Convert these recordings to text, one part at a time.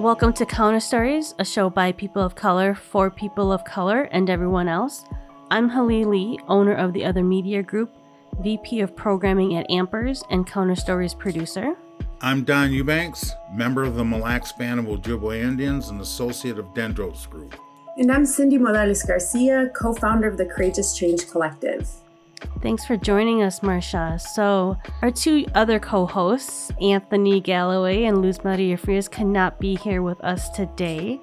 Welcome to Counter Stories, a show by people of color for people of color and everyone else. I'm Halil Lee, owner of the Other Media Group, VP of Programming at Ampers, and Counter Stories producer. I'm Don Eubanks, member of the Mille Lacs Band of Ojibwe Indians and associate of Dendros Group. And I'm Cindy Morales Garcia, co founder of the Courageous Change Collective. Thanks for joining us, Marcia. So, our two other co hosts, Anthony Galloway and Luz Maria Frias, cannot be here with us today.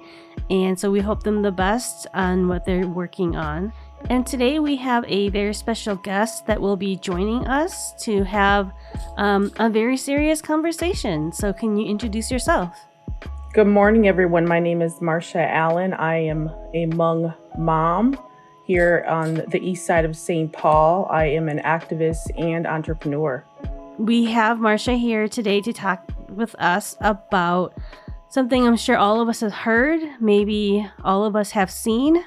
And so, we hope them the best on what they're working on. And today, we have a very special guest that will be joining us to have um, a very serious conversation. So, can you introduce yourself? Good morning, everyone. My name is Marcia Allen. I am a Hmong mom here on the east side of St. Paul. I am an activist and entrepreneur. We have Marcia here today to talk with us about something I'm sure all of us have heard, maybe all of us have seen,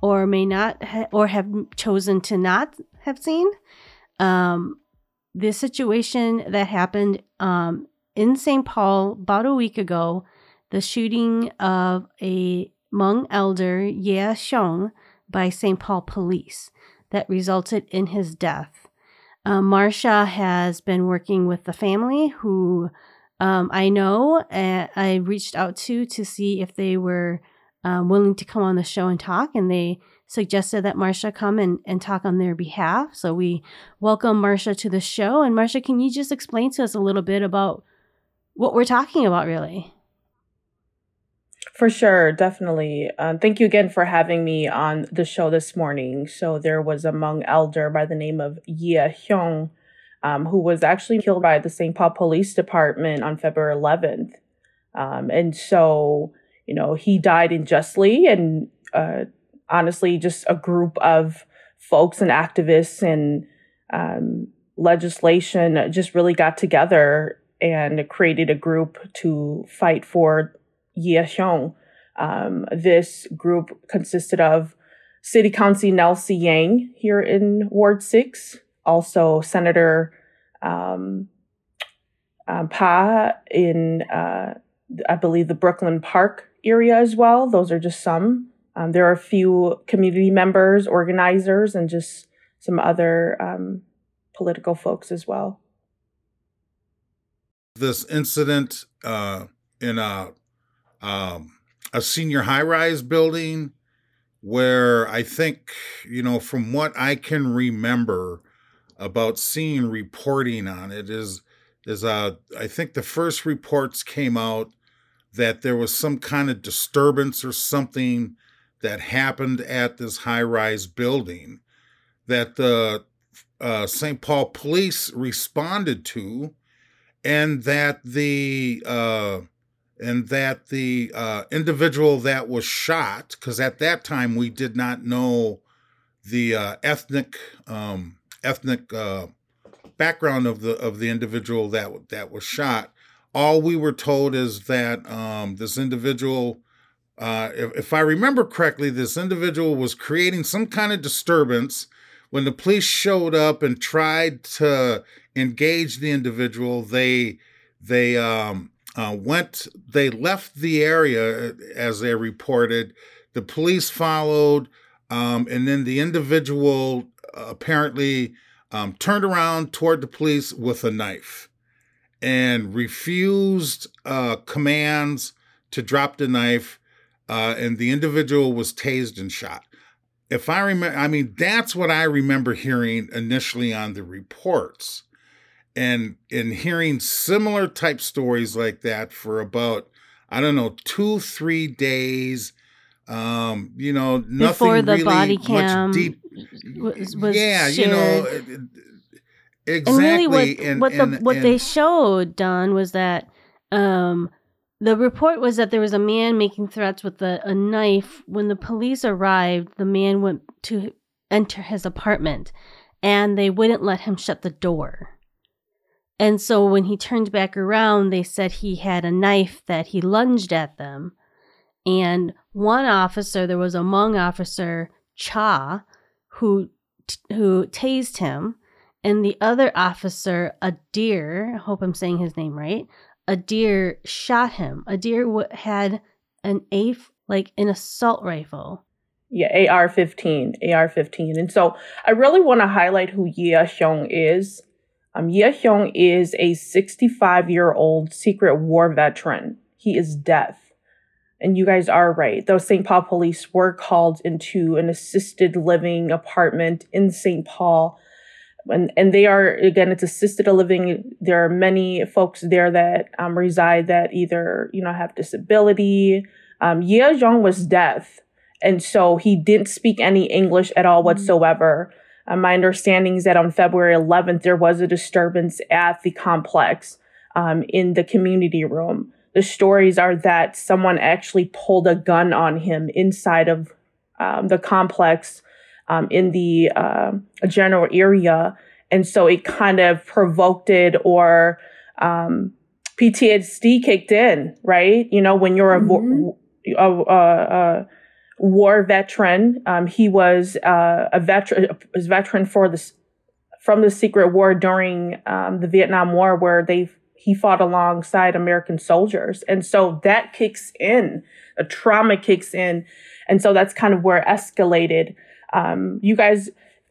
or may not, ha- or have chosen to not have seen. Um, this situation that happened um, in St. Paul about a week ago, the shooting of a Hmong elder, Yia Xiong, by St. Paul police that resulted in his death. Uh, Marcia has been working with the family who um, I know uh, I reached out to to see if they were um, willing to come on the show and talk, and they suggested that Marcia come and, and talk on their behalf. So we welcome Marcia to the show. And Marcia, can you just explain to us a little bit about what we're talking about, really? For sure, definitely. Uh, thank you again for having me on the show this morning. So there was a Hmong elder by the name of Yia Xiong, um, who was actually killed by the St. Paul Police Department on February 11th. Um, and so, you know, he died unjustly, and uh, honestly, just a group of folks and activists and um, legislation just really got together and created a group to fight for Yia Xiong. Um, this group consisted of City Council Nelsie Yang here in Ward 6, also Senator um, um, Pha in, uh, I believe, the Brooklyn Park area as well. Those are just some. Um, there are a few community members, organizers, and just some other um, political folks as well. This incident uh, in a um, a senior high rise building where I think, you know, from what I can remember about seeing reporting on it is is uh I think the first reports came out that there was some kind of disturbance or something that happened at this high rise building that the uh, St. Paul police responded to, and that the uh, and that the uh, individual that was shot, because at that time we did not know the uh, ethnic um, ethnic uh, background of the of the individual that that was shot. All we were told is that um, this individual, uh, if, if I remember correctly, this individual was creating some kind of disturbance. When the police showed up and tried to engage the individual, they they um, uh, went, they left the area as they reported. The police followed, um, and then the individual uh, apparently um, turned around toward the police with a knife and refused uh, commands to drop the knife. Uh, and the individual was tased and shot. If I remember, I mean, that's what I remember hearing initially on the reports and in hearing similar type stories like that for about I don't know two three days. Um, you know, nothing Before the really body cam much deep. was, was yeah, shared. you know, exactly. and really what and, what the and- what they showed Don was that um the report was that there was a man making threats with a, a knife when the police arrived the man went to enter his apartment and they wouldn't let him shut the door and so when he turned back around they said he had a knife that he lunged at them and one officer there was a Hmong officer cha who who tased him and the other officer, Adir, I hope I'm saying his name right, a deer shot him. A deer w- had an A, like an assault rifle. Yeah, AR 15, AR 15. And so I really want to highlight who Yia Xiong is. Um, Yia Xiong is a 65 year old secret war veteran. He is deaf. And you guys are right. Those St. Paul police were called into an assisted living apartment in St. Paul. And, and they are, again, it's assisted living. There are many folks there that um, reside that either, you know, have disability. Um, Yia Xiong was deaf. And so he didn't speak any English at all whatsoever. Uh, my understanding is that on February 11th, there was a disturbance at the complex um, in the community room. The stories are that someone actually pulled a gun on him inside of um, the complex um, in the uh, general area. And so it kind of provoked it or um, PTSD kicked in, right? You know, when you're mm-hmm. a, a, a, a war veteran. Um, he was uh, a veteran, a veteran for the from the Secret War during um, the Vietnam War, where they he fought alongside American soldiers, and so that kicks in. A trauma kicks in, and so that's kind of where it escalated. Um, you guys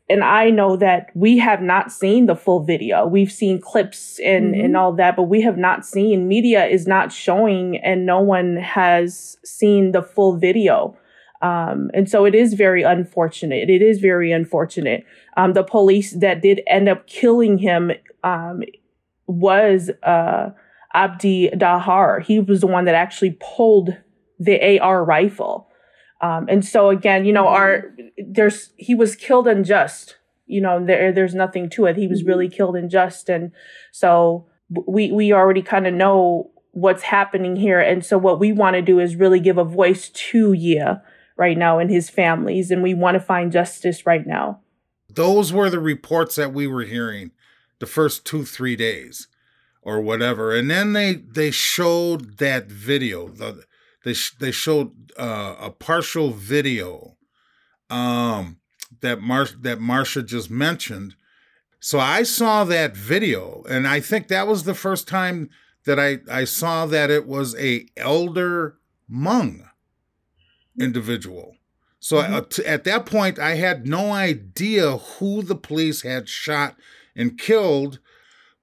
and I know that we have not seen the full video. We've seen clips and, mm-hmm. and all that, but we have not seen media is not showing and no one has seen the full video. Um, and so it is very unfortunate. It is very unfortunate. Um, the police that did end up killing him um, was uh, Abdi Dahir. He was the one that actually pulled the AR rifle. Um, and so again, you know, our there's he was killed unjust. You know, there there's nothing to it. He was really mm-hmm. killed unjust, and so we we already kind of know what's happening here. And so what we want to do is really give a voice to Yia right now and his families, and we want to find justice right now. Those were the reports that we were hearing the first two, three days or whatever. And then they, they showed that video. The, they, they showed uh, a partial video um, that Mar- that Marcia just mentioned. So I saw that video, and I think that was the first time that I, I saw that it was a elder Hmong individual. So mm-hmm. at, at that point, I had no idea who the police had shot and killed.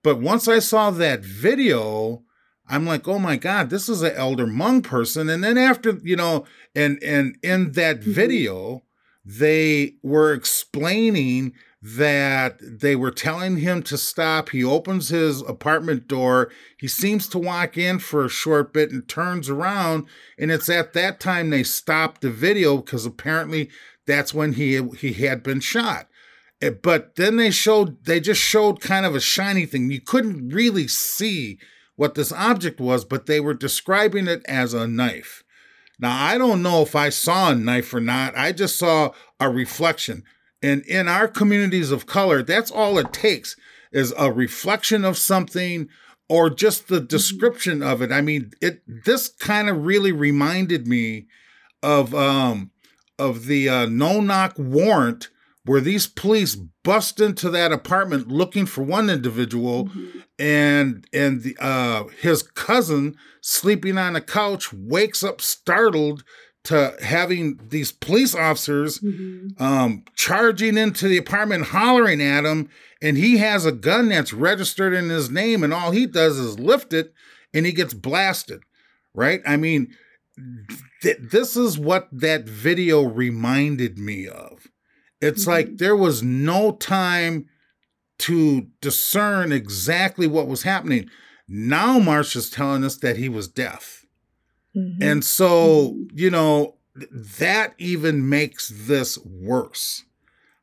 But once I saw that video, I'm like, oh my God, this is an elder Hmong person. And then after, you know, and and in that mm-hmm. video, they were explaining that they were telling him to stop. He opens his apartment door. He seems to walk in for a short bit and turns around. And it's at that time they stopped the video because apparently that's when he he had been shot. Eh, but then they showed they just showed kind of a shiny thing. You couldn't really see what this object was, but they were describing it as a knife. Now I don't know if I saw a knife or not. I just saw a reflection. And in our communities of color, that's all it takes is a reflection of something or just the mm-hmm. description of it. I mean, it this kind of really reminded me of um of the uh, no knock warrant where these police bust into that apartment looking for one individual mm-hmm. and and the, uh, his cousin sleeping on a couch wakes up startled to having these police officers mm-hmm. um, charging into the apartment, hollering at him, and he has a gun that's registered in his name, and all he does is lift it, and he gets blasted. Right? I mean, th- this is what that video reminded me of. It's mm-hmm. like there was no time to discern exactly what was happening. Now Marsh is telling us that he was deaf Mm-hmm. And so, mm-hmm. you know, that even makes this worse.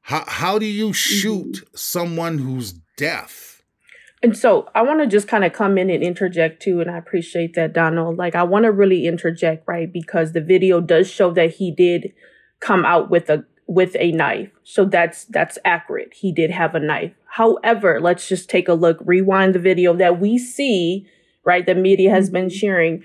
How, how do you shoot mm-hmm. someone who's deaf? And so I want to just kind of come in and interject too. And I appreciate that, Donald. Like, I want to really interject, right? Because the video does show that he did come out with a with a knife. So that's that's accurate. He did have a knife. However, let's just take a look, rewind the video that we see, right? The media has been mm-hmm. sharing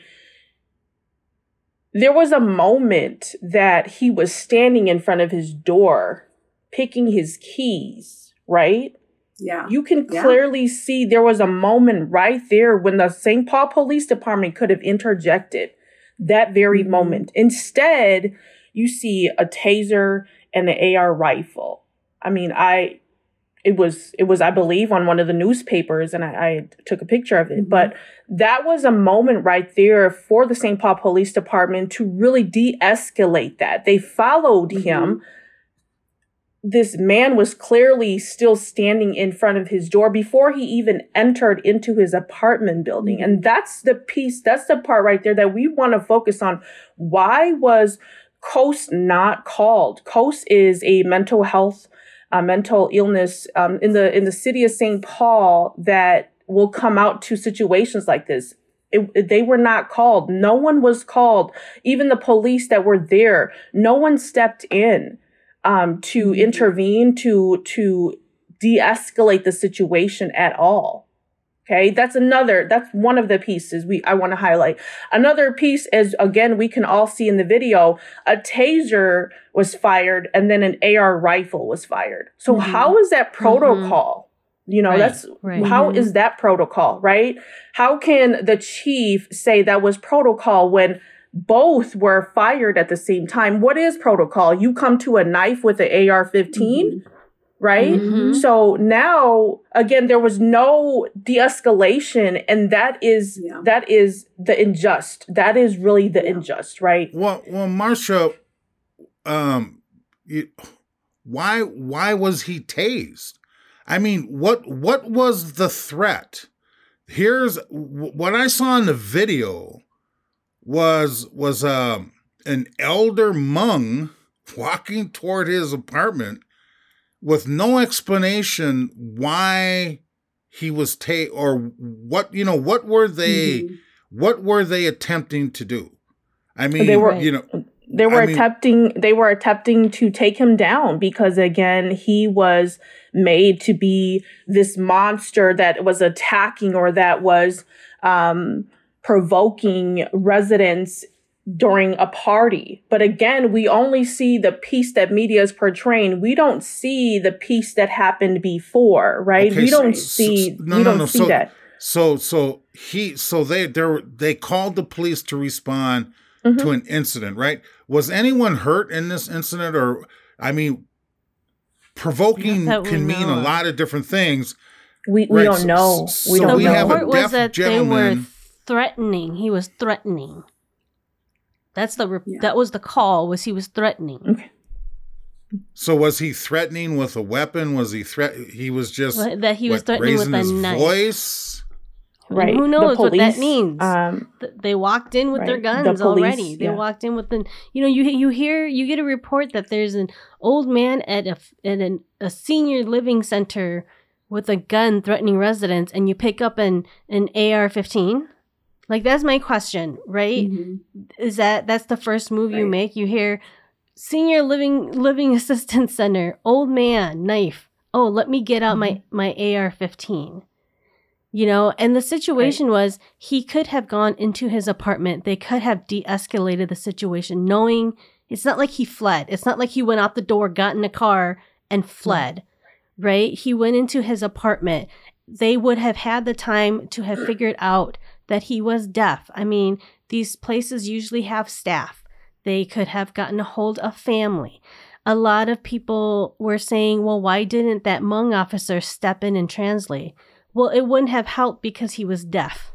there was a moment that he was standing in front of his door picking his keys, right? Yeah. You can Yeah. clearly see there was a moment right there when the St. Paul Police Department could have interjected that very Mhm. moment. Instead, you see a taser and an AR rifle. I mean, I it was it was I believe on one of the newspapers and I, I took a picture of it. Mhm. But that was a moment right there for the St. Paul Police Department to really de-escalate that. They followed Mhm. him this man was clearly still standing in front of his door before he even entered into his apartment building. And that's the piece, that's the part right there that we want to focus on. Why was COAST not called? COAST is a mental health, uh, mental illness um, in the in the city of St. Paul that will come out to situations like this. It, it- they were not called. No one was called. Even the police that were there, no one stepped in um, to Mhm. intervene to to de-escalate the situation at all. Okay, that's another. That's one of the pieces we I want to highlight. Another piece is again we can all see in the video a taser was fired and then an AR rifle was fired. So Mhm. how is that protocol? You know, Right, that's right. how Mhm. is that protocol, right? How can the chief say that was protocol when both were fired at the same time? What is protocol? You come to a knife with an AR 15, right? Mhm. So now again there was no de-escalation and that is Yeah. that is the unjust. That is really the Yeah. unjust, right? Well, well, Marcia, um, you, why why was he tased? I mean, what what was the threat? Here's what I saw in the video was was um an elder Hmong walking toward his apartment with no explanation why he was ta or what you know what were they Mhm. what were they attempting to do? I mean, They were- you know, they were I mean- attempting they were attempting to take him down because again he was made to be this monster that was attacking or that was um provoking residents during a party but again we only see the piece that media is portraying we don't see the piece that happened before right Okay, we don't so- see no, we no, don't no, see so- that So so he so they they were- they called the police to respond Mhm. to an incident, right? Was anyone hurt in this incident or I mean provoking Not that we can mean know a lot of different things. we, we Right, don't so- know so we The don't we know have a report was deaf that they were threatening. He was threatening. That's the re- Yeah. that was the call. Was he was threatening? Okay. So was he threatening with a weapon? Was he threat he was just Well, that he was what, threatening with a his knife. voice? right Who The knows what that means? um they walked in with their Right. The guns police, already. They yeah. walked in with the, you know, you you hear you get a report that there's an old man at a f- at an, a senior living center with a gun threatening residents, and you pick up an an AR-15. Like that's my question, right? Mhm. Is that that's the first move you make? You hear senior living living assistance center, old man, knife. Oh, let me get out my my AR-15 you know and the situation was he could have gone into his apartment. They could have de-escalated the situation knowing it's not like he fled. It's not like he went out the door got in a car and fled right? He went into his apartment. They would have had the time to have figured out that he was deaf i mean these places usually have staff they could have gotten a hold of family a lot of people were saying well why didn't that Hmong officer step in and translate well, it wouldn't have helped because he was deaf.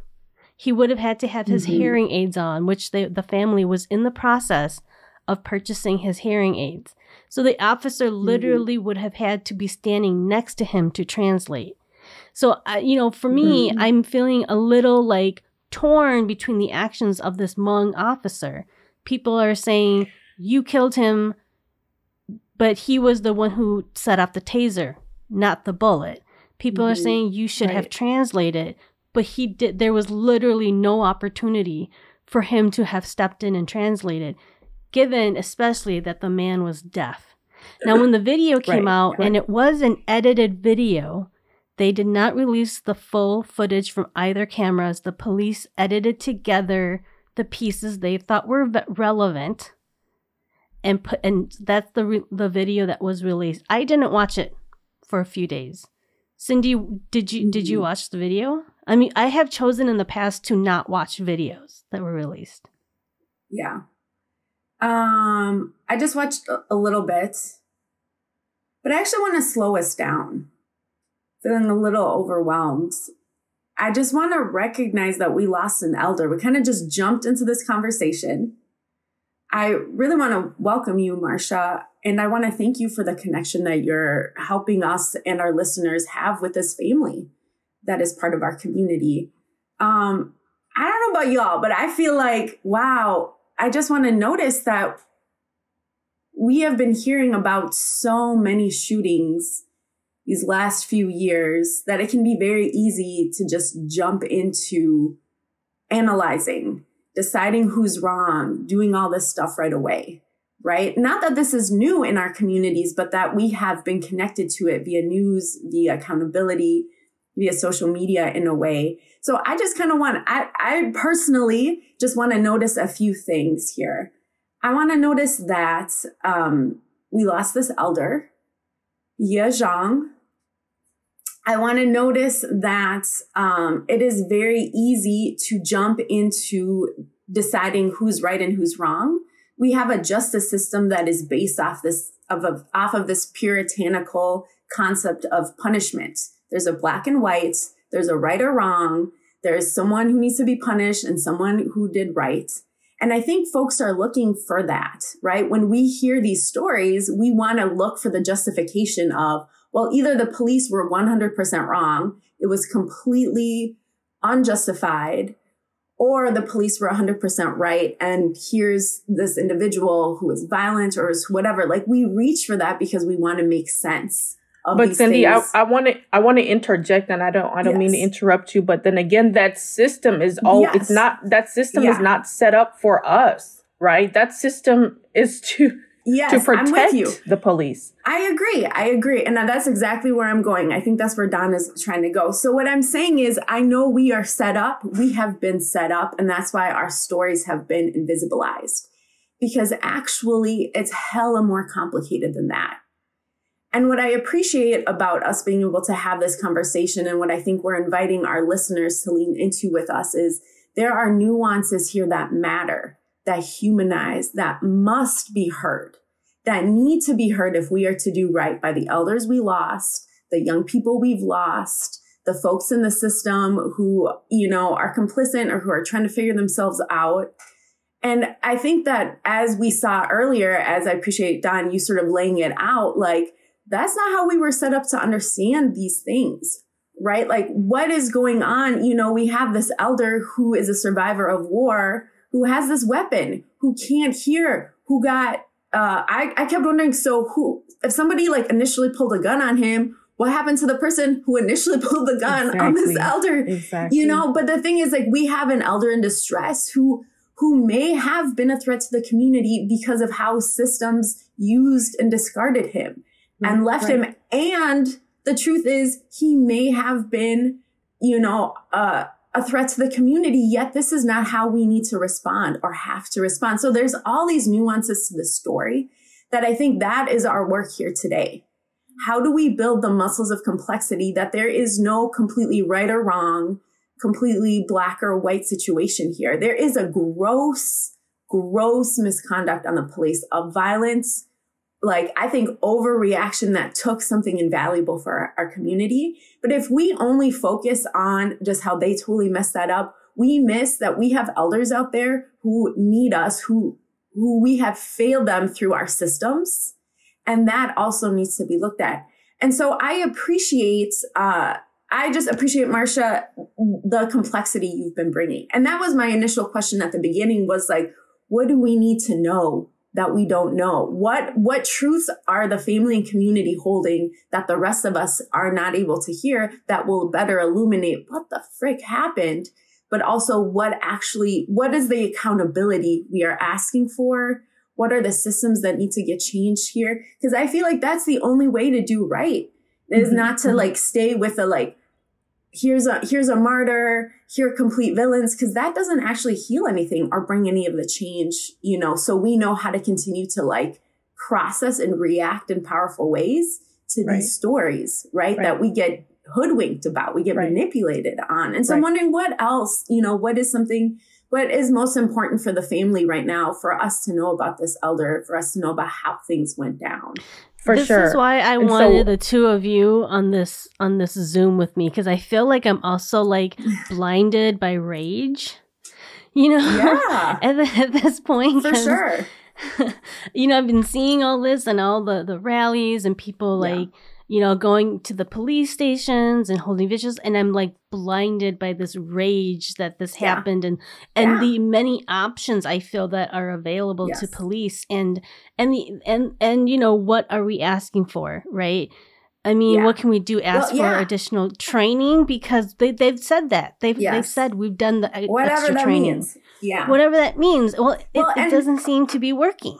He would have had to have his Mhm. hearing aids on, which they, the family was in the process of purchasing his hearing aids. So the officer literally would have had to be standing next to him to translate. So, I you know, for me, Mhm. I'm feeling a little like torn between the actions of this Hmong officer. People are saying, you killed him, but he was the one who set off the taser, not the bullet. People are Mhm. saying you should have translated, but he did. There was literally no opportunity for him to have stepped in and translated, given especially that the man was deaf. Now, when the video came Right, out and it was an edited video, they did not release the full footage from either cameras. The police edited together the pieces they thought were ve- relevant and put and that's the re- the video that was released. I didn't watch it for a few days. Cindy, did you did you Mhm. watch the video? I mean, I have chosen in the past to not watch videos that were released. Yeah. Um, I just watched a- a little bit, but I actually want to slow us down. Feeling a little overwhelmed. I just want to recognize that we lost an elder. We kind of just jumped into this conversation. I really want to welcome you, Marcia, and I want to thank you for the connection that you're helping us and our listeners have with this family that is part of our community. Um, I don't know about y'all, but I feel like, wow, I just want to notice that we have been hearing about so many shootings these last few years that it can be very easy to just jump into analyzing, deciding who's wrong, doing all this stuff right away, right? Not that this is new in our communities, but that we have been connected to it via news, via accountability, via social media in a way. So I just kind of want, I, I personally just want to notice a few things here. I want to notice that um, we lost this elder, Yia Xiong. I want to notice that um, it is very easy to jump into deciding who's right and who's wrong. We have a justice system that is based off this of, of off of this puritanical concept of punishment. There's a black and white. There's a right or wrong. There's someone who needs to be punished and someone who did right. And I think folks are looking for that, right? When we hear these stories, we want to look for the justification of, well, either the police were 100% wrong, it was completely unjustified, or the police were 100% right. And here's this individual who is violent or is whatever. Like we reach for that because we want to make sense. Of but Cindy, I, things. I want to I want to interject, and I don't I don't mean to interrupt you, but then again, that system is all Yes. it's not that system Yeah. is not set up for us, right? That system is to yes, to I'm with protect you. the police. I agree. I agree. And that's exactly where I'm going. I think that's where Don is trying to go. So, what I'm saying is, I know we are set up. We have been set up. And that's why our stories have been invisibilized. Because actually, it's hella more complicated than that. And what I appreciate about us being able to have this conversation and what I think we're inviting our listeners to lean into with us is there are nuances here that matter, that humanize, that must be heard that need to be heard if we are to do right by the elders we lost, the young people we've lost, the folks in the system who, you know, are complicit or who are trying to figure themselves out. And I think that as we saw earlier, as I appreciate Don, you sort of laying it out, like that's not how we were set up to understand these things, right? Like what is going on? You know, we have this elder who is a survivor of war, who has this weapon, who can't hear, who got uh, I, I kept wondering, so who, if somebody like initially pulled a gun on him, what happened to the person who initially pulled the gun on this elder? Exactly. You know, but the thing is, like, we have an elder in distress who, who may have been a threat to the community because of how systems used and discarded him and left him. And the truth is, he may have been, you know, uh, a threat to the community, yet this is not how we need to respond or have to respond. So there's all these nuances to the story that I think that is our work here today. How do we build the muscles of complexity that there is no completely right or wrong, completely black or white situation here? There is a gross, gross misconduct on the police of violence, like I think overreaction that took something invaluable for our, our community. But if we only focus on just how they totally messed that up, we miss that we have elders out there who need us, who who we have failed them through our systems, and that also needs to be looked at. And so I appreciate, uh, I just appreciate Marcia the complexity you've been bringing, and that was my initial question at the beginning was like, what do we need to know that we don't know? What what truths are the family and community holding that the rest of us are not able to hear that will better illuminate what the frick happened, but also what actually what is the accountability we are asking for? What are the systems that need to get changed here? Because I feel like that's the only way to do right. Is Mhm, not to like stay with the like here's a here's a martyr here complete villains because that doesn't actually heal anything or bring any of the change you know so we know how to continue to like process and react in powerful ways to Right. these stories right? Right. that we get hoodwinked about, we get Right. manipulated on. And so I'm wondering what else, you know, what is something, what is most important for the family right now for us to know about this elder, for us to know about how things went down? For this sure. is why I And so- wanted the two of you on this on this Zoom with me because I feel like I'm also like blinded by rage. You know, Yeah, at, the- at this point, for sure. you know, I've been seeing all this and all the the rallies and people Yeah. You know going to the police stations and holding vigils, and I'm like blinded by this rage that this Yeah. happened and and Yeah. the many options I feel that are available to police and and the and and you know what are we asking for, right? I mean, Yeah. what can we do? Ask yeah. for additional training because they they've said that they've they've said we've done the Whatever extra that training means. Yeah. whatever that means. Well, it, Well, it and- doesn't seem to be working.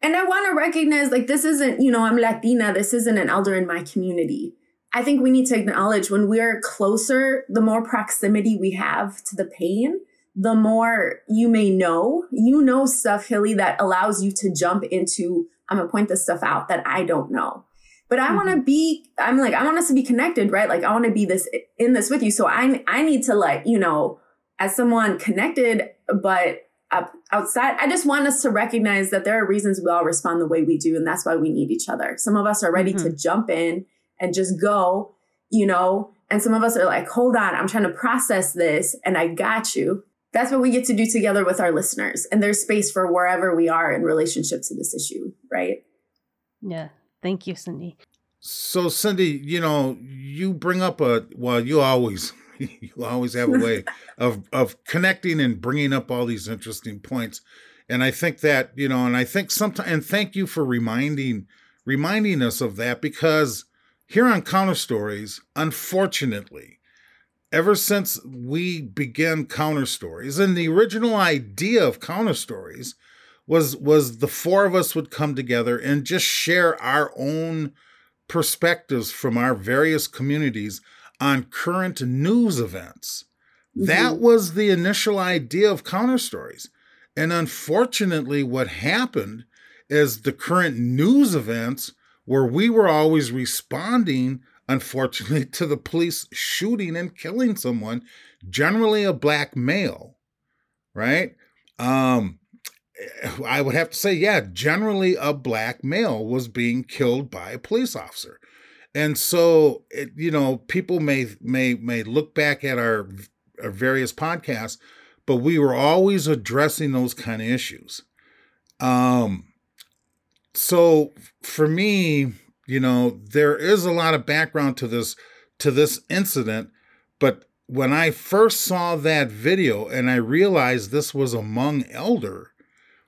And I want to recognize like this isn't, you know, I'm Latina, this isn't an elder in my community. I think we need to acknowledge when we're closer, the more proximity we have to the pain, the more you may know. You know stuff, Hilly, that allows you to jump into, I'm gonna point this stuff out that I don't know. But I want to mm-hmm. be, I'm like, I want us to be connected, right? Like I want to be this in this with you. So I I need to like, you know, as someone connected, but up outside. I just want us to recognize that there are reasons we all respond the way we do, and that's why we need each other. Some of us are ready to mm-hmm. jump in and just go, you know, and some of us are like, hold on, I'm trying to process this, and I got you. That's what we get to do together with our listeners, and there's space for wherever we are in relationship to this issue, right? Yeah. Thank you, Cindy. So Cindy, you know, you bring up a well, you always you always have a way of of connecting and bringing up all these interesting points. And I think that, you know, and I think sometimes and thank you for reminding reminding us of that because here on Counter Stories, unfortunately, ever since we began Counter Stories and the original idea of Counter Stories was was the four of us would come together and just share our own perspectives from our various communities on current news events. That Mhm. was the initial idea of counter stories. And unfortunately, what happened is the current news events where we were always responding, unfortunately, to the police shooting and killing someone, generally a black male, right? Um, I would have to say, yeah, generally a black male was being killed by a police officer. And so, it, you know, people may may may look back at our, our various podcasts, but we were always addressing those kind of issues. Um, so for me, you know, there is a lot of background to this to this incident, but when I first saw that video and I realized this was among elder,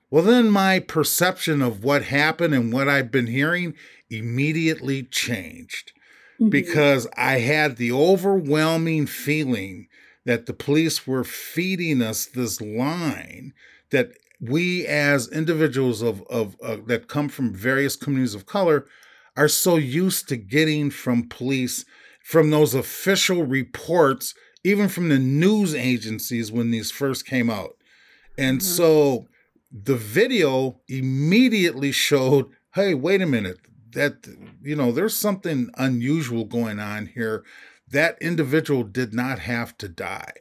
well, then my perception of what happened and what I've been hearing immediately changed Mm-hmm. because I had the overwhelming feeling that the police were feeding us this line that we as individuals of, of, of that come from various communities of color are so used to getting from police from those official reports even from the news agencies when these first came out and Mhm. so the video immediately showed hey wait a minute that you know there's something unusual going on here that individual did not have to die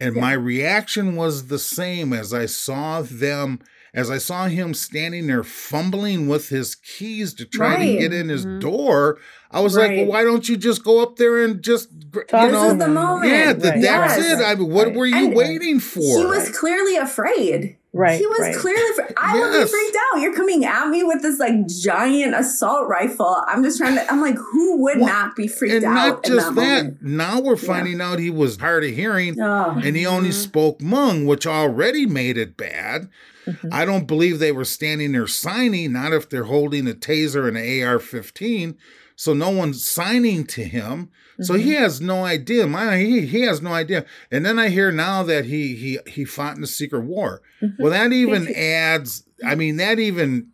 and Yeah. my reaction was the same as i saw them as i saw him standing there fumbling with his keys to try to get in his Mhm. door i was like well why don't you just go up there and just gr- you Talk this know is the moment. yeah th- Right. that's Yes. it i mean what Right. were you And waiting for He was clearly afraid. Right. He was right. clearly. Fr- I would be freaked out. You're coming at me with this like giant assault rifle. I'm just trying to. I'm like, who would Well, not be freaked and out? not in just that. that, now we're finding out he was hard of hearing Oh. and he only Mhm. spoke Hmong, which already made it bad. Mhm. I don't believe they were standing there signing, not if they're holding a taser and an AR 15. So no one's signing to him. So he Mm-hmm. has no idea. My he, he has no idea. And then I hear now that he he he fought in a secret war. Mhm. Well, that even adds. I mean, that even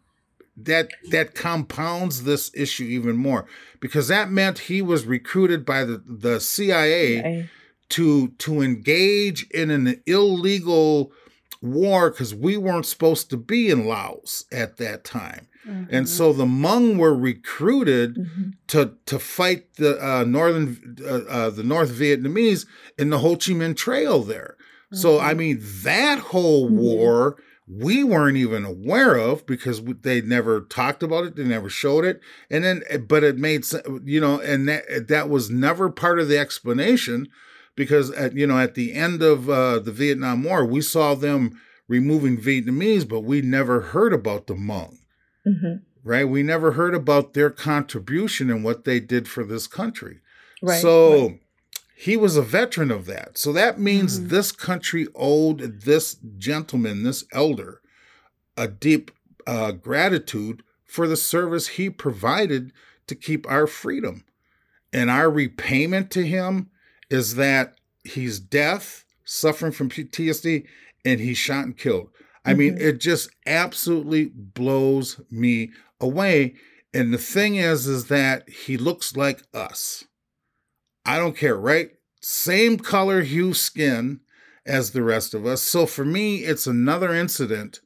that that compounds this issue even more because that meant he was recruited by the the CIA I- to to engage in an illegal war because we weren't supposed to be in Laos at that time. Mm-hmm. And so the Hmong were recruited Mm-hmm. to to fight the uh, northern uh, uh, the North Vietnamese in the Ho Chi Minh Trail there. So I Mhm. mean that whole Mhm. war we weren't even aware of because we- they never talked about it, they never showed it, and then eh, but it made you know, and that that was never part of the explanation because at you know at the end of uh, the Vietnam War we saw them removing Vietnamese, but we never heard about the Hmong hmm right? We never heard about their contribution and what they did for this country. Right. so right. he was a veteran of that. So that means Mhm. this country owed this gentleman, this elder, a deep uh, gratitude for the service he provided to keep our freedom. And our repayment to him is that he's deaf, suffering from PTSD, and he's shot and killed. I mean, Mhm. it just absolutely blows me away. And the thing is, is that he looks like us. I don't care, right? Same color, hue, skin as the rest of us. So for me, it's another incident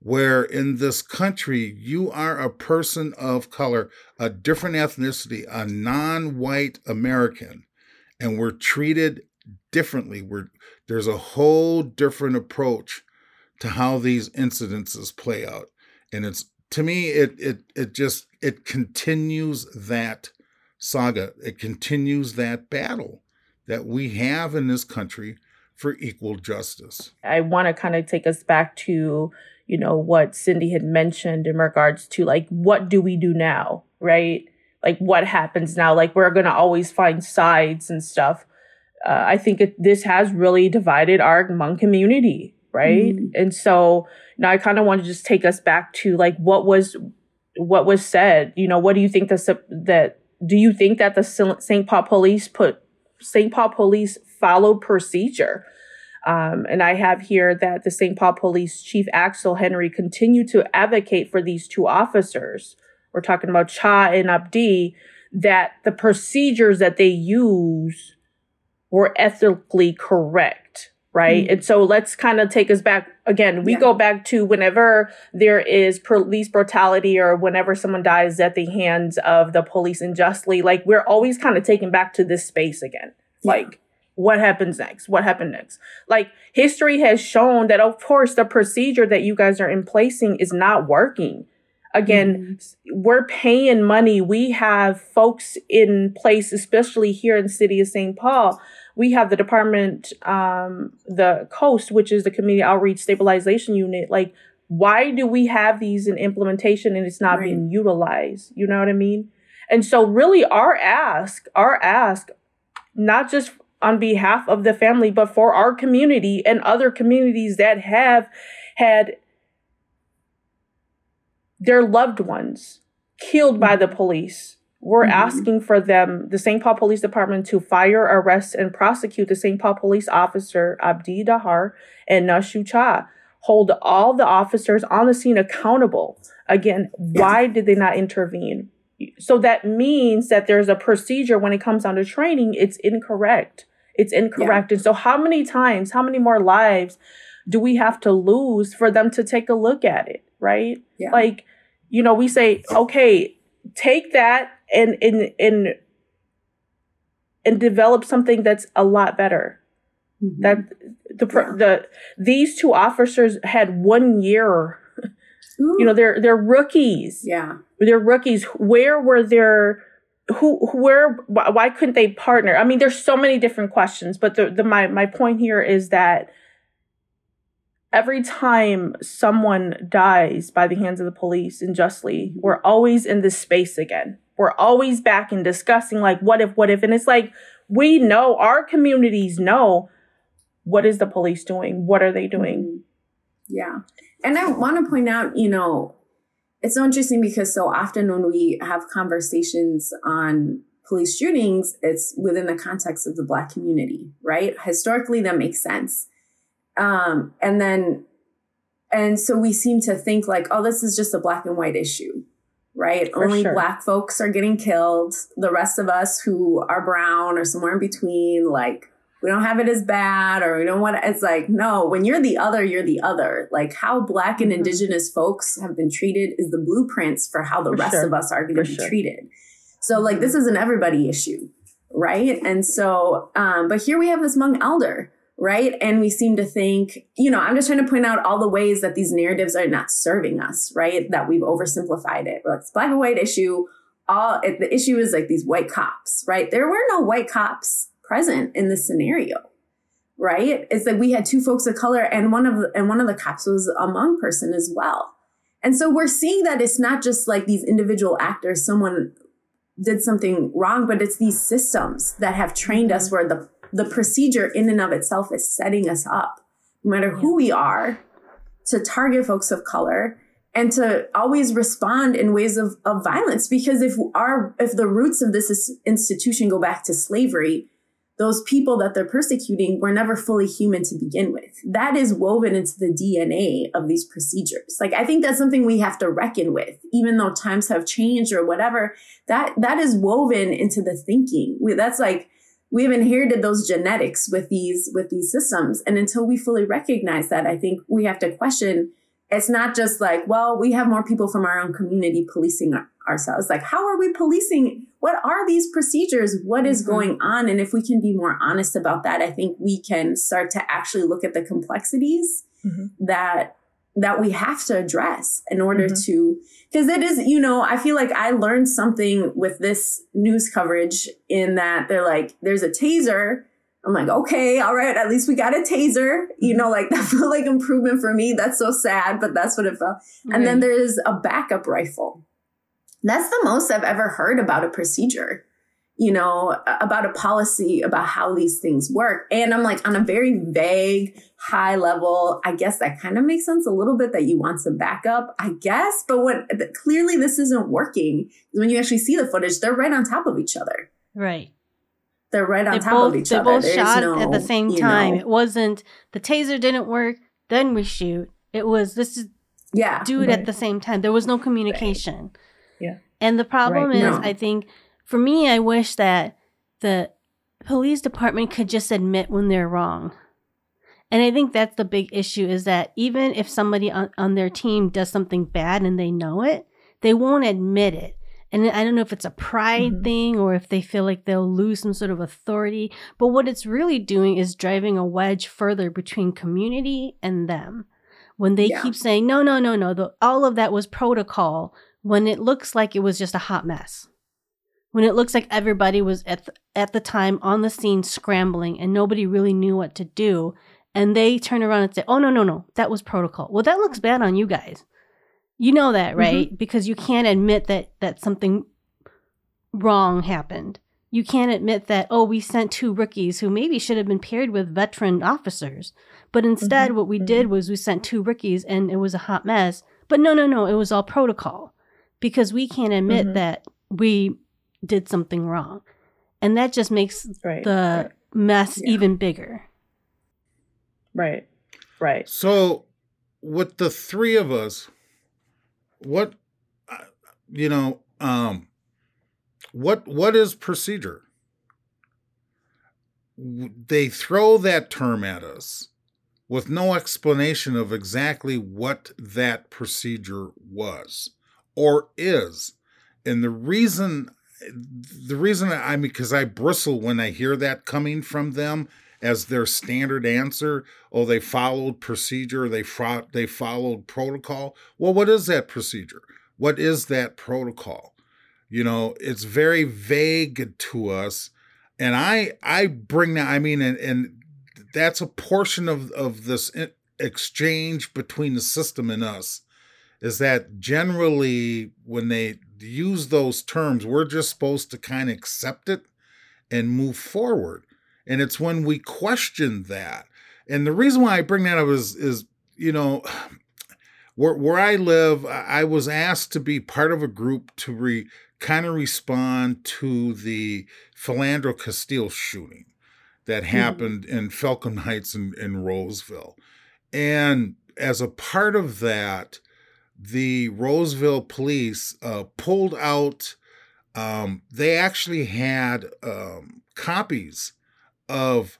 where in this country, you are a person of color, a different ethnicity, a non white American, and we're treated differently. We're, there's a whole different approach to how these incidences play out. And it's to me, it it it just it continues that saga. It continues that battle that we have in this country for equal justice. I want to kind of take us back to, you know, what Cindy had mentioned in regards to like, what do we do now? Right? Like, what happens now? Like, we're going to always find sides and stuff. Uh, I think it, this has really divided our Hmong community. Right. Mhm. And so now I kind of want to just take us back to like, what was, what was said, you know, what do you think the, that, do you think that the St. Paul police put, St. Paul police followed procedure? Um, and I have here that the St. Paul Police Chief Axel Henry continued to advocate for these two officers. We're talking about Cha and Abdi, that the procedures that they use were ethically correct, right? Mhm. And so let's kind of take us back again. We Yeah. go back to whenever there is police brutality or whenever someone dies at the hands of the police unjustly, like we're always kind of taken back to this space again. Yeah. Like, what happens next? What happened next? Like, history has shown that, of course, the procedure that you guys are in placing is not working. Again, s- we're paying money. We have folks in place, especially here in the city of St. Paul. We have the department, um, the coast, which is the community outreach stabilization unit. Like, why do we have these in implementation and it's not Right. being utilized? You know what I mean? And so, really, our ask, our ask, not just on behalf of the family, but for our community and other communities that have had their loved ones killed by the police. We're Mhm. asking for them, the St. Paul Police Department, to fire, arrest, and prosecute the St. Paul police officer Abdi Dahir and Nashu Cha. Hold all the officers on the scene accountable. Again, why did they not intervene? So that means that there's a procedure when it comes down to training, it's incorrect. It's incorrect. And so, how many times, how many more lives do we have to lose for them to take a look at it? Right? Yeah. Like, you know, we say, okay, take that and and and and develop something that's a lot better. Mhm. That the the these two officers had one year. Ooh. You know, they're they're rookies yeah. they're rookies. Where were their who where why why couldn't they partner? I mean, there's so many different questions, but the, the my my point here is that every time someone dies by the hands of the police unjustly, we're always in this space again. We're always back and discussing like what if, what if, and it's like we know our communities know what is the police doing, what are they doing. Mhm. Yeah. And I want to point out, you know, it's so interesting because so often when we have conversations on police shootings, it's within the context of the Black community, right? Historically, that makes sense. Um, and then, and so we seem to think like, oh, this is just a black and white issue, right? For Only sure. black folks are getting killed. The rest of us who are brown or somewhere in between, like, we don't have it as bad or we don't want to, it's like, no, when you're the other, you're the other. Like how black and mm-hmm. indigenous folks have been treated is the blueprints for how the for rest sure. of us are going to be sure. treated. So like this is an everybody issue, right? And so, um, but here we have this Hmong elder, right? And we seem to think, you know, I'm just trying to point out all the ways that these narratives are not serving us, right? That we've oversimplified it. Like it's black and white issue. All it, the issue is like these white cops, right? There were no white cops present in this scenario, right? It's that we had two folks of color, and one of the, and one of the cops was a Hmong person as well. And so we're seeing that it's not just like these individual actors, someone did something wrong, but it's these systems that have trained us mm-hmm. where the, the procedure in and of itself is setting us up, no matter who we are, to target folks of color and to always respond in ways of, of violence. Because if our if the roots of this institution go back to slavery, those people that they're persecuting were never fully human to begin with. That is woven into the DNA of these procedures. Like I think that's something we have to reckon with, even though times have changed or whatever. That that is woven into the thinking. We, that's like we've inherited those genetics with these with these systems, and until we fully recognize that, I think we have to question. It's not just like, well, we have more people from our own community policing ourselves. Like, how are we policing? What are these procedures? What is mm-hmm. going on? And if we can be more honest about that, I think we can start to actually look at the complexities mm-hmm. that that we have to address in order mm-hmm. to because it is you know i feel like i learned something with this news coverage in that they're like there's a taser i'm like okay all right at least we got a taser you mm-hmm. know like that felt like improvement for me that's so sad but that's what it felt right. and then there's a backup rifle that's the most I've ever heard about a procedure, you know, about a policy about how these things work. And I'm like, on a very vague, high level, I guess that kind of makes sense a little bit that you want some backup, I guess. But what clearly this isn't working when you actually see the footage, they're right on top of each other. Right. They're right on they top both, of each they other. They both There's shot no, at the same time. Know, it wasn't the taser didn't work, then we shoot. It was this is yeah, do it right. at the same time. There was no communication. Right. Yeah. And the problem right. is, no. I think for me, I wish that the police department could just admit when they're wrong. And I think that's the big issue is that even if somebody on, on their team does something bad and they know it, they won't admit it. And I don't know if it's a pride mm-hmm. thing or if they feel like they'll lose some sort of authority. But what it's really doing is driving a wedge further between community and them. When they yeah. keep saying, no, no, no, no, the, all of that was protocol when it looks like it was just a hot mess. When it looks like everybody was at the, at the time on the scene scrambling and nobody really knew what to do and they turn around and say, "Oh no, no, no, that was protocol." Well, that looks bad on you guys. You know that, mm-hmm. right? Mm-hmm. Because you can't admit that that something wrong happened. You can't admit that, oh, we sent two rookies who maybe should have been paired with veteran officers. But instead, mm-hmm. what we mm-hmm. did was we sent two rookies and it was a hot mess. But no, no, no, it was all protocol because we can't admit mm-hmm. that we did something wrong. And that just makes right, the right. mess yeah. even bigger. Right. Right. So, with the three of us, what, uh, you know, um, what what is procedure? They throw that term at us with no explanation of exactly what that procedure was or is. And the reason the reason I mean because I bristle when I hear that coming from them as their standard answer, oh they followed procedure, they fought, they followed protocol. Well, what is that procedure? What is that protocol? You know, it's very vague to us. And I I bring that I mean and, and that's a portion of of this exchange between the system and us is that generally when they use those terms, we're just supposed to kind of accept it and move forward. And it's when we question that. And the reason why I bring that up is, is you know, where, where I live, I was asked to be part of a group to re, kind of respond to the Philando Castile shooting that hmm. happened mm-hmm. in Falcon Heights and in, in Roseville. And as a part of that, the Roseville police uh, pulled out, um, they actually had um, copies of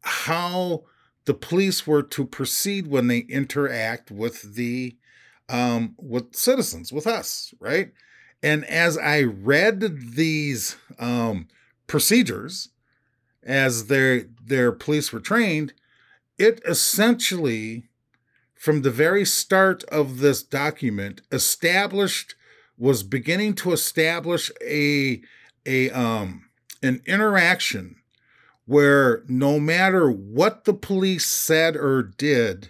how the police were to proceed when they interact with the um, with citizens, with us, right? And as I read these um, procedures, as their their police were trained, it essentially, from the very start of this document, established was beginning to establish a a um an interaction where no matter what the police said or did,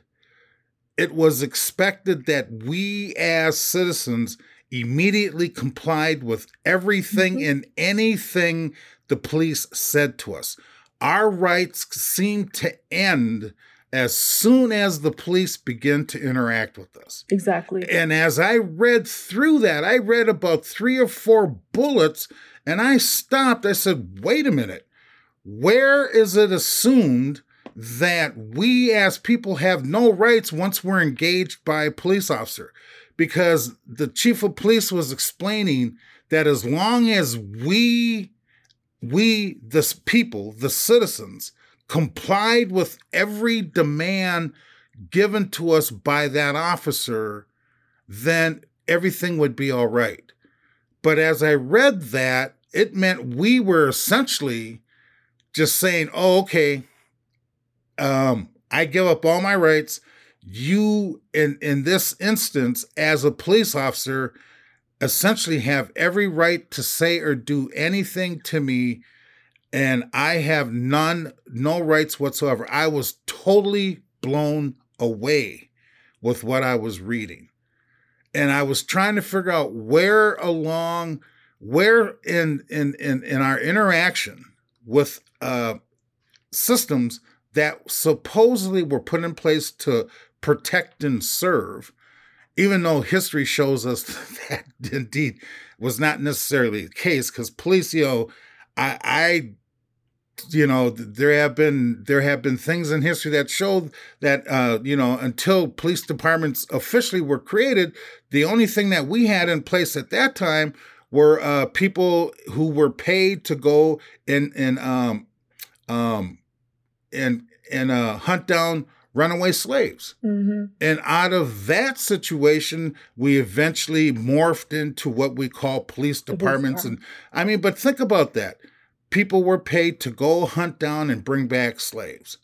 it was expected that we as citizens immediately complied with everything mm-hmm. and anything the police said to us. Our rights seemed to end as soon as the police begin to interact with us. Exactly. And as I read through that, I read about three or four bullets and I stopped. I said, wait a minute. Where is it assumed that we as people have no rights once we're engaged by a police officer? Because the chief of police was explaining that as long as we, we, the people, the citizens, complied with every demand given to us by that officer, then everything would be all right. But as I read that, it meant we were essentially just saying, oh, okay, um, I give up all my rights. You, in, in this instance, as a police officer, essentially have every right to say or do anything to me and I have none, no rights whatsoever. I was totally blown away with what I was reading. And I was trying to figure out where along, where in in in, in our interaction with uh, systems that supposedly were put in place to protect and serve, even though history shows us that indeed was not necessarily the case, because Policio, I, I you know there have been there have been things in history that show that uh, you know until police departments officially were created the only thing that we had in place at that time were uh, people who were paid to go and and um um and and uh, hunt down runaway slaves. Mm-hmm. and out of that situation we eventually morphed into what we call police departments and i mean but think about that people were paid to go hunt down and bring back slaves,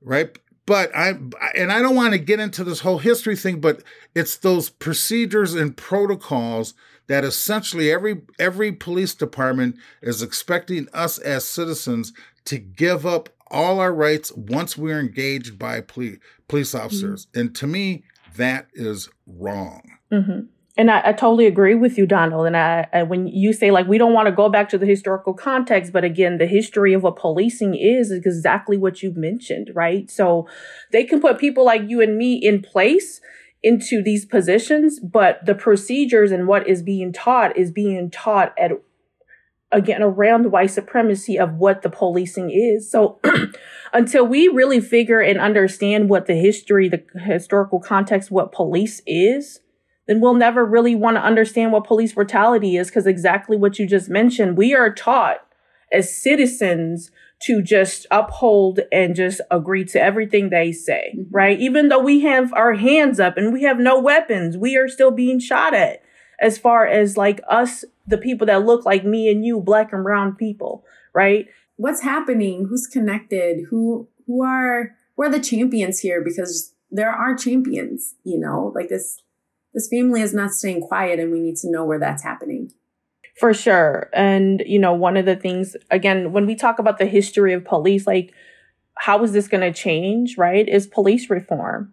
right? But I and I don't want to get into this whole history thing, but it's those procedures and protocols that essentially every every police department is expecting us as citizens to give up all our rights once we're engaged by police police officers. Mm-hmm. And to me, that is wrong. Mm-hmm and I, I, totally agree with you, Donald. And I, I, when you say like we don't want to go back to the historical context, but again, the history of what policing is is exactly what you mentioned, right? So they can put people like you and me in place into these positions, but the procedures and what is being taught is being taught at again around white supremacy of what the policing is. So until we really figure and understand what the history, the historical context, what police is then we'll never really want to understand what police brutality is because exactly what you just mentioned, we are taught as citizens to just uphold and just agree to everything they say, mm-hmm. right? Even though we have our hands up and we have no weapons, we are still being shot at as far as like us, the people that look like me and you, black and brown people, right? What's happening? Who's connected? Who who are who are the champions here? Because there are champions, you know, like this this family is not staying quiet and we need to know where that's happening. For sure. And, you know, one of the things, again, when we talk about the history of police, like, how is this going to change, right? Is police reform.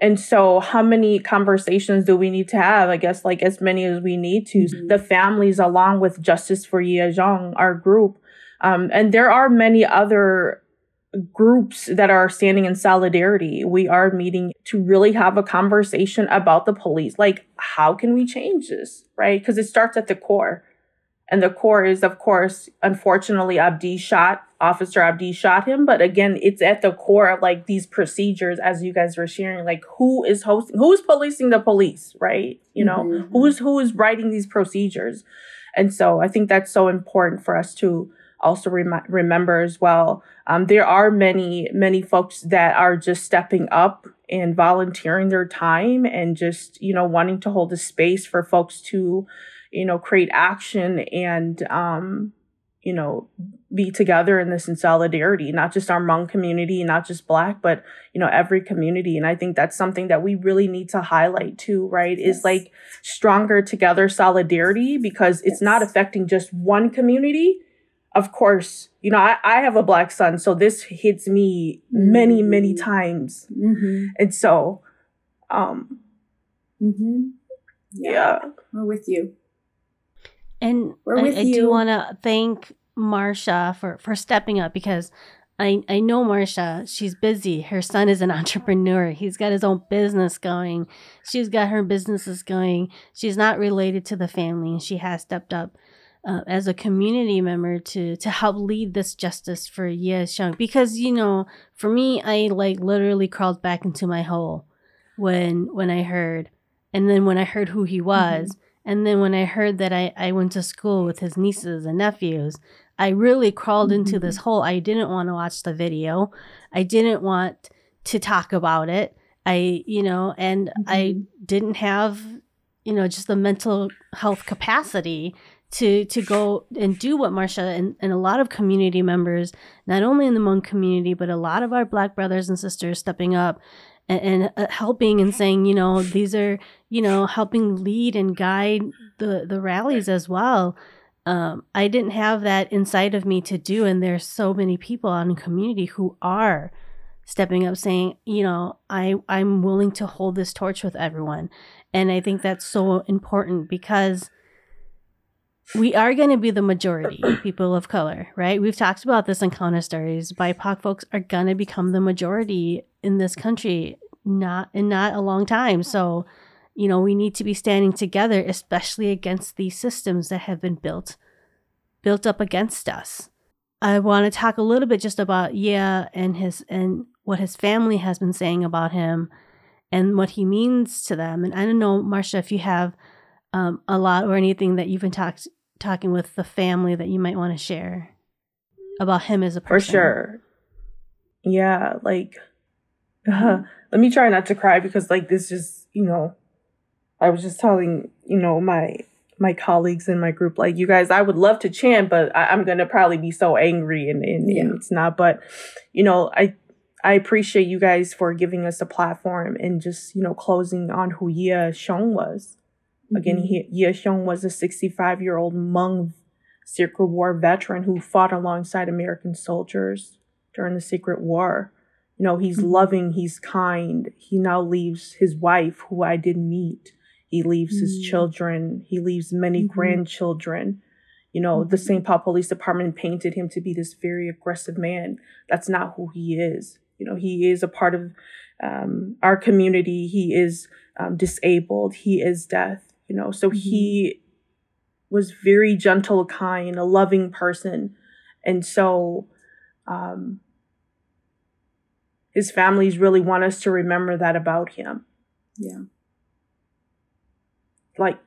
And so, how many conversations do we need to have? I guess, like, as many as we need to. Mm-hmm. The families, along with Justice for Yia Xiong, our group. Um, and there are many other groups that are standing in solidarity. We are meeting to really have a conversation about the police. Like, how can we change this? Right? Because it starts at the core. And the core is, of course, unfortunately, Abdi shot, Officer Abdi shot him. But again, it's at the core of like these procedures, as you guys were sharing, like who is hosting, who's policing the police, right? You know, mm-hmm. who's, who is writing these procedures. And so I think that's so important for us to also rem- remember as well. Um, there are many, many folks that are just stepping up and volunteering their time and just, you know, wanting to hold a space for folks to, you know, create action and, um, you know, be together in this in solidarity, not just our Hmong community, not just Black, but, you know, every community. And I think that's something that we really need to highlight too, right? Yes. Is like stronger together solidarity because it's yes. not affecting just one community. Of course, you know, I, I have a Black son, so this hits me mm-hmm. many, many times. Mm-hmm. And so, um, mm-hmm. yeah. yeah, we're with you. And We're with I, I do want to thank Marcia for for stepping up because I I know Marcia. She's busy. Her son is an entrepreneur. He's got his own business going. She's got her businesses going. She's not related to the family, and she has stepped up. Uh, as a community member to to help lead this justice for Yia Xiong because you know for me I like literally crawled back into my hole when when I heard and then when I heard who he was mm-hmm. And then when I heard that I, I went to school with his nieces and nephews, I really crawled mm-hmm. into this hole. I didn't want to watch the video. I didn't want to talk about it. I, you know, and mm-hmm. I didn't have, you know, just the mental health capacity to to go and do what Marcia and, and a lot of community members, not only in the Hmong community, but a lot of our black brothers and sisters stepping up and, and uh, helping and saying, you know, these are, you know, helping lead and guide the the rallies as well. Um, I didn't have that inside of me to do, and there's so many people on the community who are stepping up, saying, you know, I I'm willing to hold this torch with everyone, and I think that's so important because we are going to be the majority people of color, right? We've talked about this in Counter Stories. BIPOC folks are going to become the majority in this country, not in not a long time. So, you know, we need to be standing together, especially against these systems that have been built, built up against us. I want to talk a little bit just about Yia and his and what his family has been saying about him and what he means to them. And I don't know, Marcia, if you have um, a lot or anything that you've been talked talking with the family that you might want to share about him as a person. For sure. Yeah, like uh, let me try not to cry because like this just, you know, I was just telling, you know, my my colleagues in my group, like you guys, I would love to chant, but I, am gonna probably be so angry and, and, yeah. and it's not. But you know, I I appreciate you guys for giving us a platform and just, you know, closing on who Yia Xiong was. Again, mm-hmm. Yia Xiong was a 65 year old Hmong Secret War veteran who fought alongside American soldiers during the Secret War. You know, he's mm-hmm. loving, he's kind. He now leaves his wife, who I didn't meet. He leaves mm-hmm. his children. He leaves many mm-hmm. grandchildren. You know, the St. Mm-hmm. Paul Police Department painted him to be this very aggressive man. That's not who he is. You know, he is a part of um, our community. He is um, disabled. He is deaf you know so mm-hmm. he was very gentle kind a loving person and so um his families really want us to remember that about him yeah like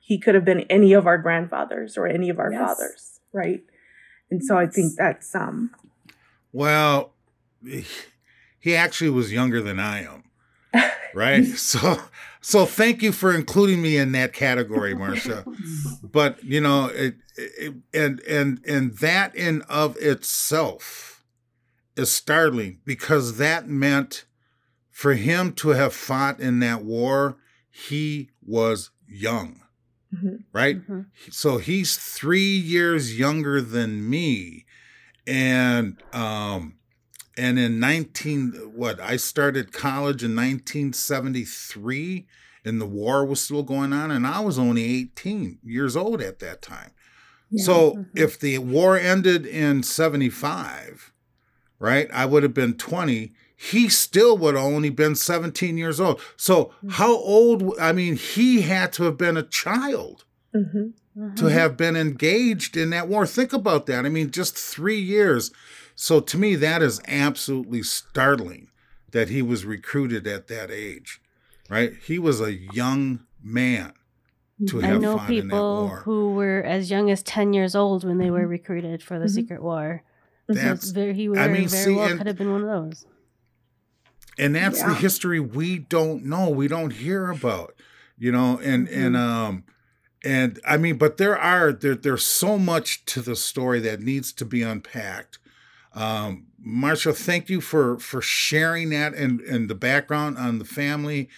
he could have been any of our grandfathers or any of our yes. fathers right and so yes. i think that's um well he actually was younger than i am right so so thank you for including me in that category, Marcia. but you know, it, it, and and and that in of itself is startling because that meant for him to have fought in that war, he was young. Mm-hmm. Right? Mm-hmm. So he's 3 years younger than me and um and in 19 what i started college in 1973 and the war was still going on and i was only 18 years old at that time yeah. so mm-hmm. if the war ended in 75 right i would have been 20 he still would have only been 17 years old so mm-hmm. how old i mean he had to have been a child mm-hmm. to mm-hmm. have been engaged in that war think about that i mean just three years so to me, that is absolutely startling that he was recruited at that age, right? He was a young man, to I have know fought in that people war. who were as young as 10 years old when they were recruited for the Mhm. Secret War. So That's it's very, he I mean, very see, well and- could have been one of those. and that's the history we don't know we don't hear about you know and and um and i mean but there are there there's so much to the story that needs to be unpacked um marcia thank you for for sharing that and and the background on the family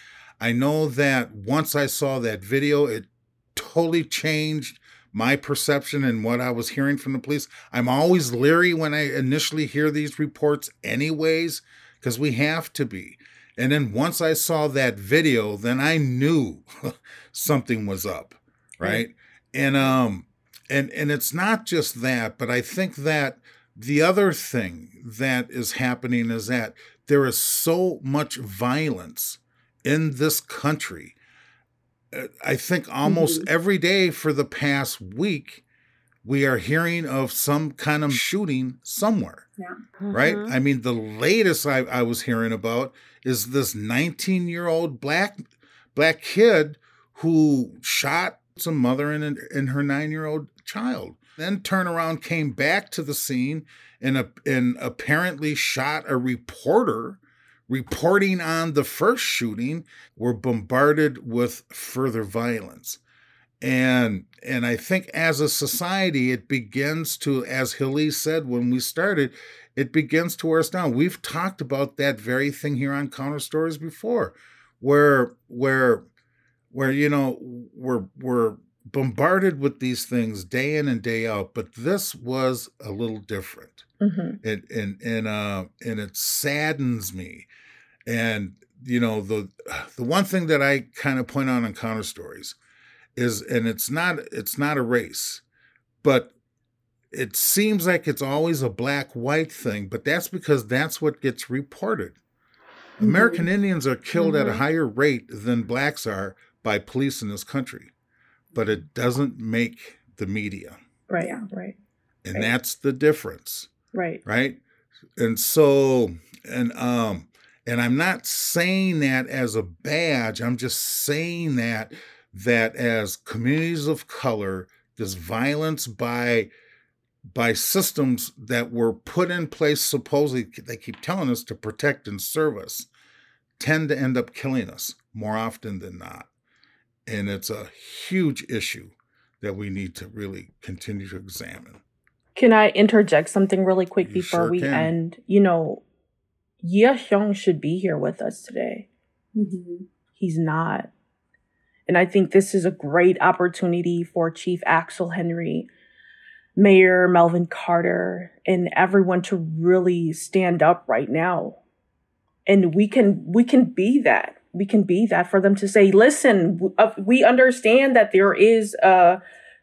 i know that once i saw that video it totally changed my perception and what i was hearing from the police i'm always leery when i initially hear these reports anyways because we have to be. And then once I saw that video, then I knew something was up, right? And um and and it's not just that, but I think that the other thing that is happening is that there is so much violence in this country. Uh, I think almost every day for the past week we are hearing of some kind of shooting somewhere right? Mhm. I mean, the latest I, I was hearing about is this 19 year old black black kid who shot some mother and, and her nine year old child. Then turned around, came back to the scene, and, a, and apparently shot a reporter reporting on the first shooting. Were bombarded with further violence and and i think as a society it begins to as hilly said when we started it begins to wear us down we've talked about that very thing here on counter stories before where where where you know we're we're bombarded with these things day in and day out but this was a little different. Mhm. it and and uh and it saddens me. And you know the the one thing that i kind of point out on counter stories is and it's not it's not a race but it seems like it's always a black white thing but that's because that's what gets reported. American indians are killed at a Mhm. higher rate than blacks are by police in this country but it doesn't make the media Right. Yeah. Right. and Right. that's the difference Right. right and so and um and i'm not saying that as a badge i'm just saying that that as communities of color this violence by by systems that were put in place supposedly they keep telling us to protect and serve us tend to end up killing us more often than not and it's a huge issue that we need to really continue to examine Can I interject something really quick You before sure we can. end? You know, Yia Xiong should be here with us today. Mhm. He's not. And I think this is a great opportunity for Chief Axel Henry, Mayor Melvin Carter, and everyone to really stand up right now. And we can we can be that. We can be that for them to say, "Listen, we understand that there is uh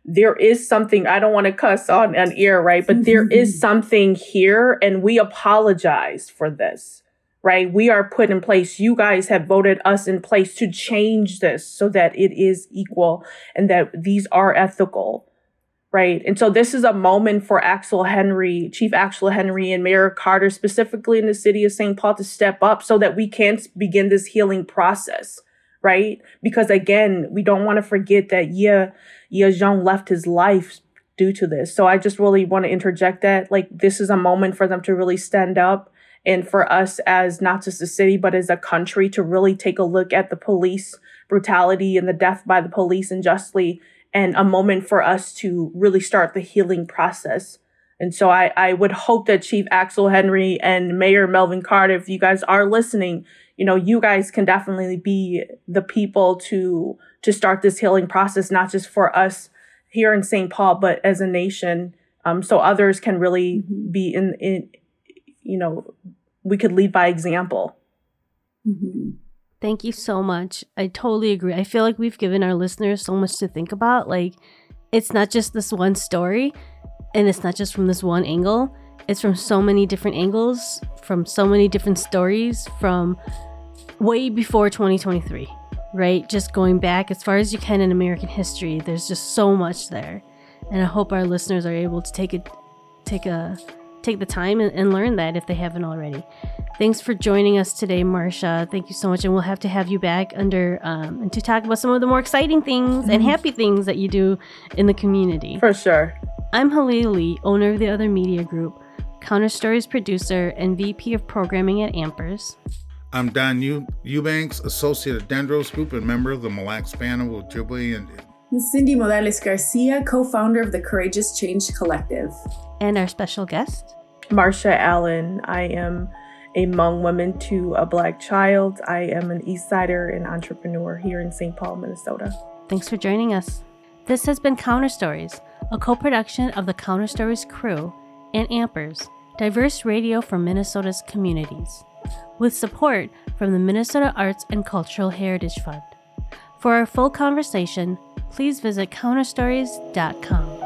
there is something I don't want to cuss on an ear, right? But there is something here and we apologize for this right? We are put in place. You guys have voted us in place to change this so that it is equal and that these are ethical, right? And so this is a moment for Axel Henry, Chief Axel Henry, and Mayor Carter, specifically in the city of St. Paul, to step up so that we can begin this healing process, right? Because again, we don't want to forget that Ye, Yia Xiong left his life due to this. So I just really want to interject that. Like, this is a moment for them to really stand up and for us as not just a city but as a country to really take a look at the police brutality and the death by the police unjustly and a moment for us to really start the healing process and so I, I would hope that chief axel henry and mayor melvin carter if you guys are listening you know you guys can definitely be the people to to start this healing process not just for us here in st paul but as a nation um, so others can really Mhm. be in in you know we could lead by example Mhm. Thank you so much. I totally agree. I feel like we've given our listeners so much to think about. Like, it's not just this one story, and it's not just from this one angle. It's from so many different angles, from so many different stories, from way before 2023, right? Just going back as far as you can in American history. There's just so much there, and I hope our listeners are able to take a take a take the time and, and learn that if they haven't already. Thanks for joining us today, Marcia. Thank you so much, and we'll have to have you back under um, and to talk about some of the more exciting things and happy things that you do in the community. For sure. I'm Hlee Lee, owner of the Other Media Group, Counter Stories producer, and VP of Programming at Ampers. I'm Don Ew- Eubanks, associate at Dendros Group and member of the Mille Lacs Band of Ojibwe Indian. And Cindy Morales Garcia, co founder of the Courageous Change Collective. And our special guest, Marcia Allen. I am a Hmong woman to a black child. I am an East Sider and entrepreneur here in St. Paul, Minnesota. Thanks for joining us. This has been Counter Stories, a co production of the Counter Stories crew and Ampers, diverse radio for Minnesota's communities, with support from the Minnesota Arts and Cultural Heritage Fund. For our full conversation, please visit counterstories.com.